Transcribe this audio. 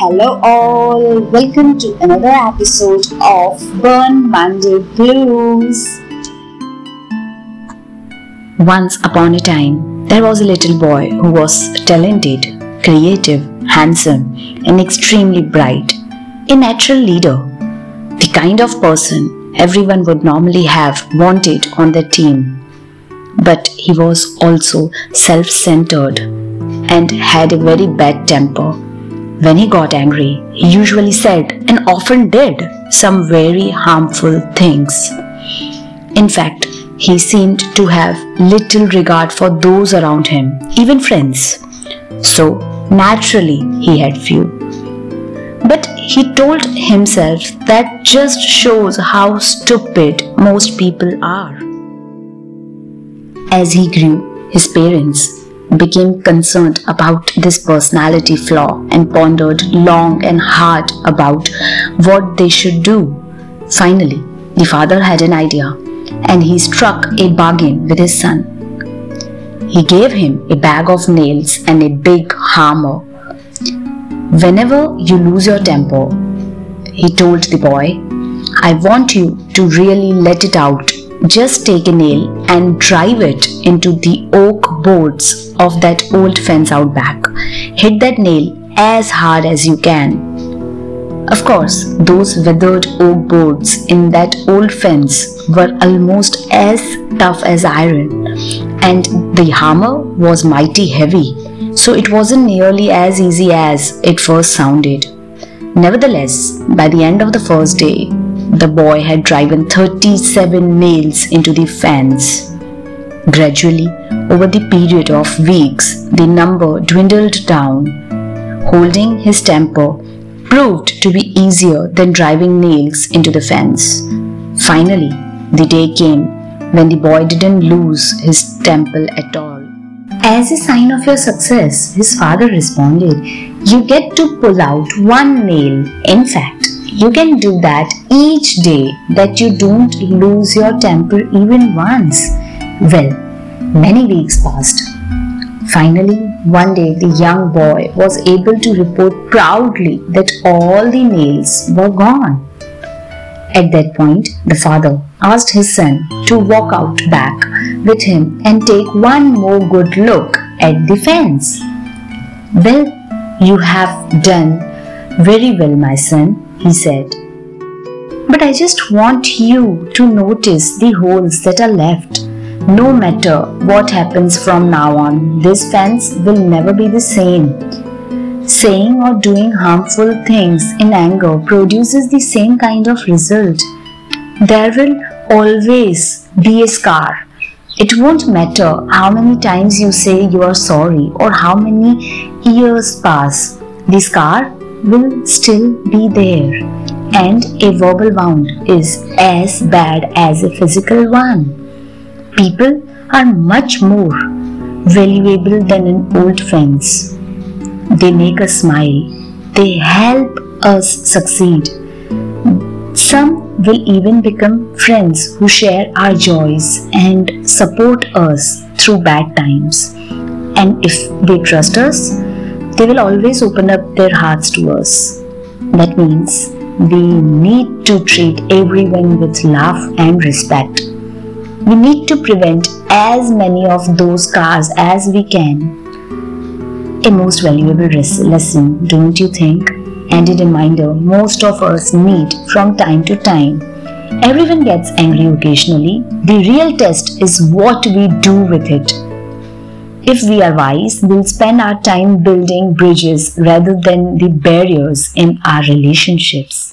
Hello, all. Welcome to another episode of Burn Monday Blues. Once upon a time, there was a little boy who was talented, creative, handsome, and extremely bright. A natural leader, the kind of person everyone would normally have wanted on their team. But he was also self centered and had a very bad temper when he got angry, he usually said and often did some very harmful things. In fact, he seemed to have little regard for those around him, even friends. So, naturally, he had few. But he told himself that just shows how stupid most people are. As he grew, his parents became concerned about this personality flaw and pondered long and hard about what they should do. Finally, the father had an idea and he struck a bargain with his son. He gave him a bag of nails and a big hammer. Whenever you lose your temper, he told the boy, I want you to really let it out just take a nail and drive it into the oak boards of that old fence out back. Hit that nail as hard as you can. Of course, those withered oak boards in that old fence were almost as tough as iron, and the hammer was mighty heavy, so it wasn't nearly as easy as it first sounded. Nevertheless, by the end of the first day, the boy had driven 37 nails into the fence. Gradually, over the period of weeks, the number dwindled down. Holding his temper proved to be easier than driving nails into the fence. Finally, the day came when the boy didn't lose his temper at all. As a sign of your success, his father responded, You get to pull out one nail. In fact, you can do that each day that you don't lose your temper even once. Well, many weeks passed. Finally, one day the young boy was able to report proudly that all the nails were gone. At that point, the father asked his son to walk out back with him and take one more good look at the fence. Well, you have done very well, my son, he said. But I just want you to notice the holes that are left. No matter what happens from now on, this fence will never be the same. Saying or doing harmful things in anger produces the same kind of result. There will always be a scar. It won't matter how many times you say you are sorry or how many years pass. The scar will still be there, and a verbal wound is as bad as a physical one. People are much more valuable than an old friends. They make us smile, they help us succeed. Some will even become friends who share our joys and support us through bad times. And if they trust us, they will always open up their hearts to us. That means we need to treat everyone with love and respect. We need to prevent as many of those cars as we can. A most valuable lesson, don't you think? And a reminder most of us need from time to time. Everyone gets angry occasionally. The real test is what we do with it. If we are wise, we'll spend our time building bridges rather than the barriers in our relationships.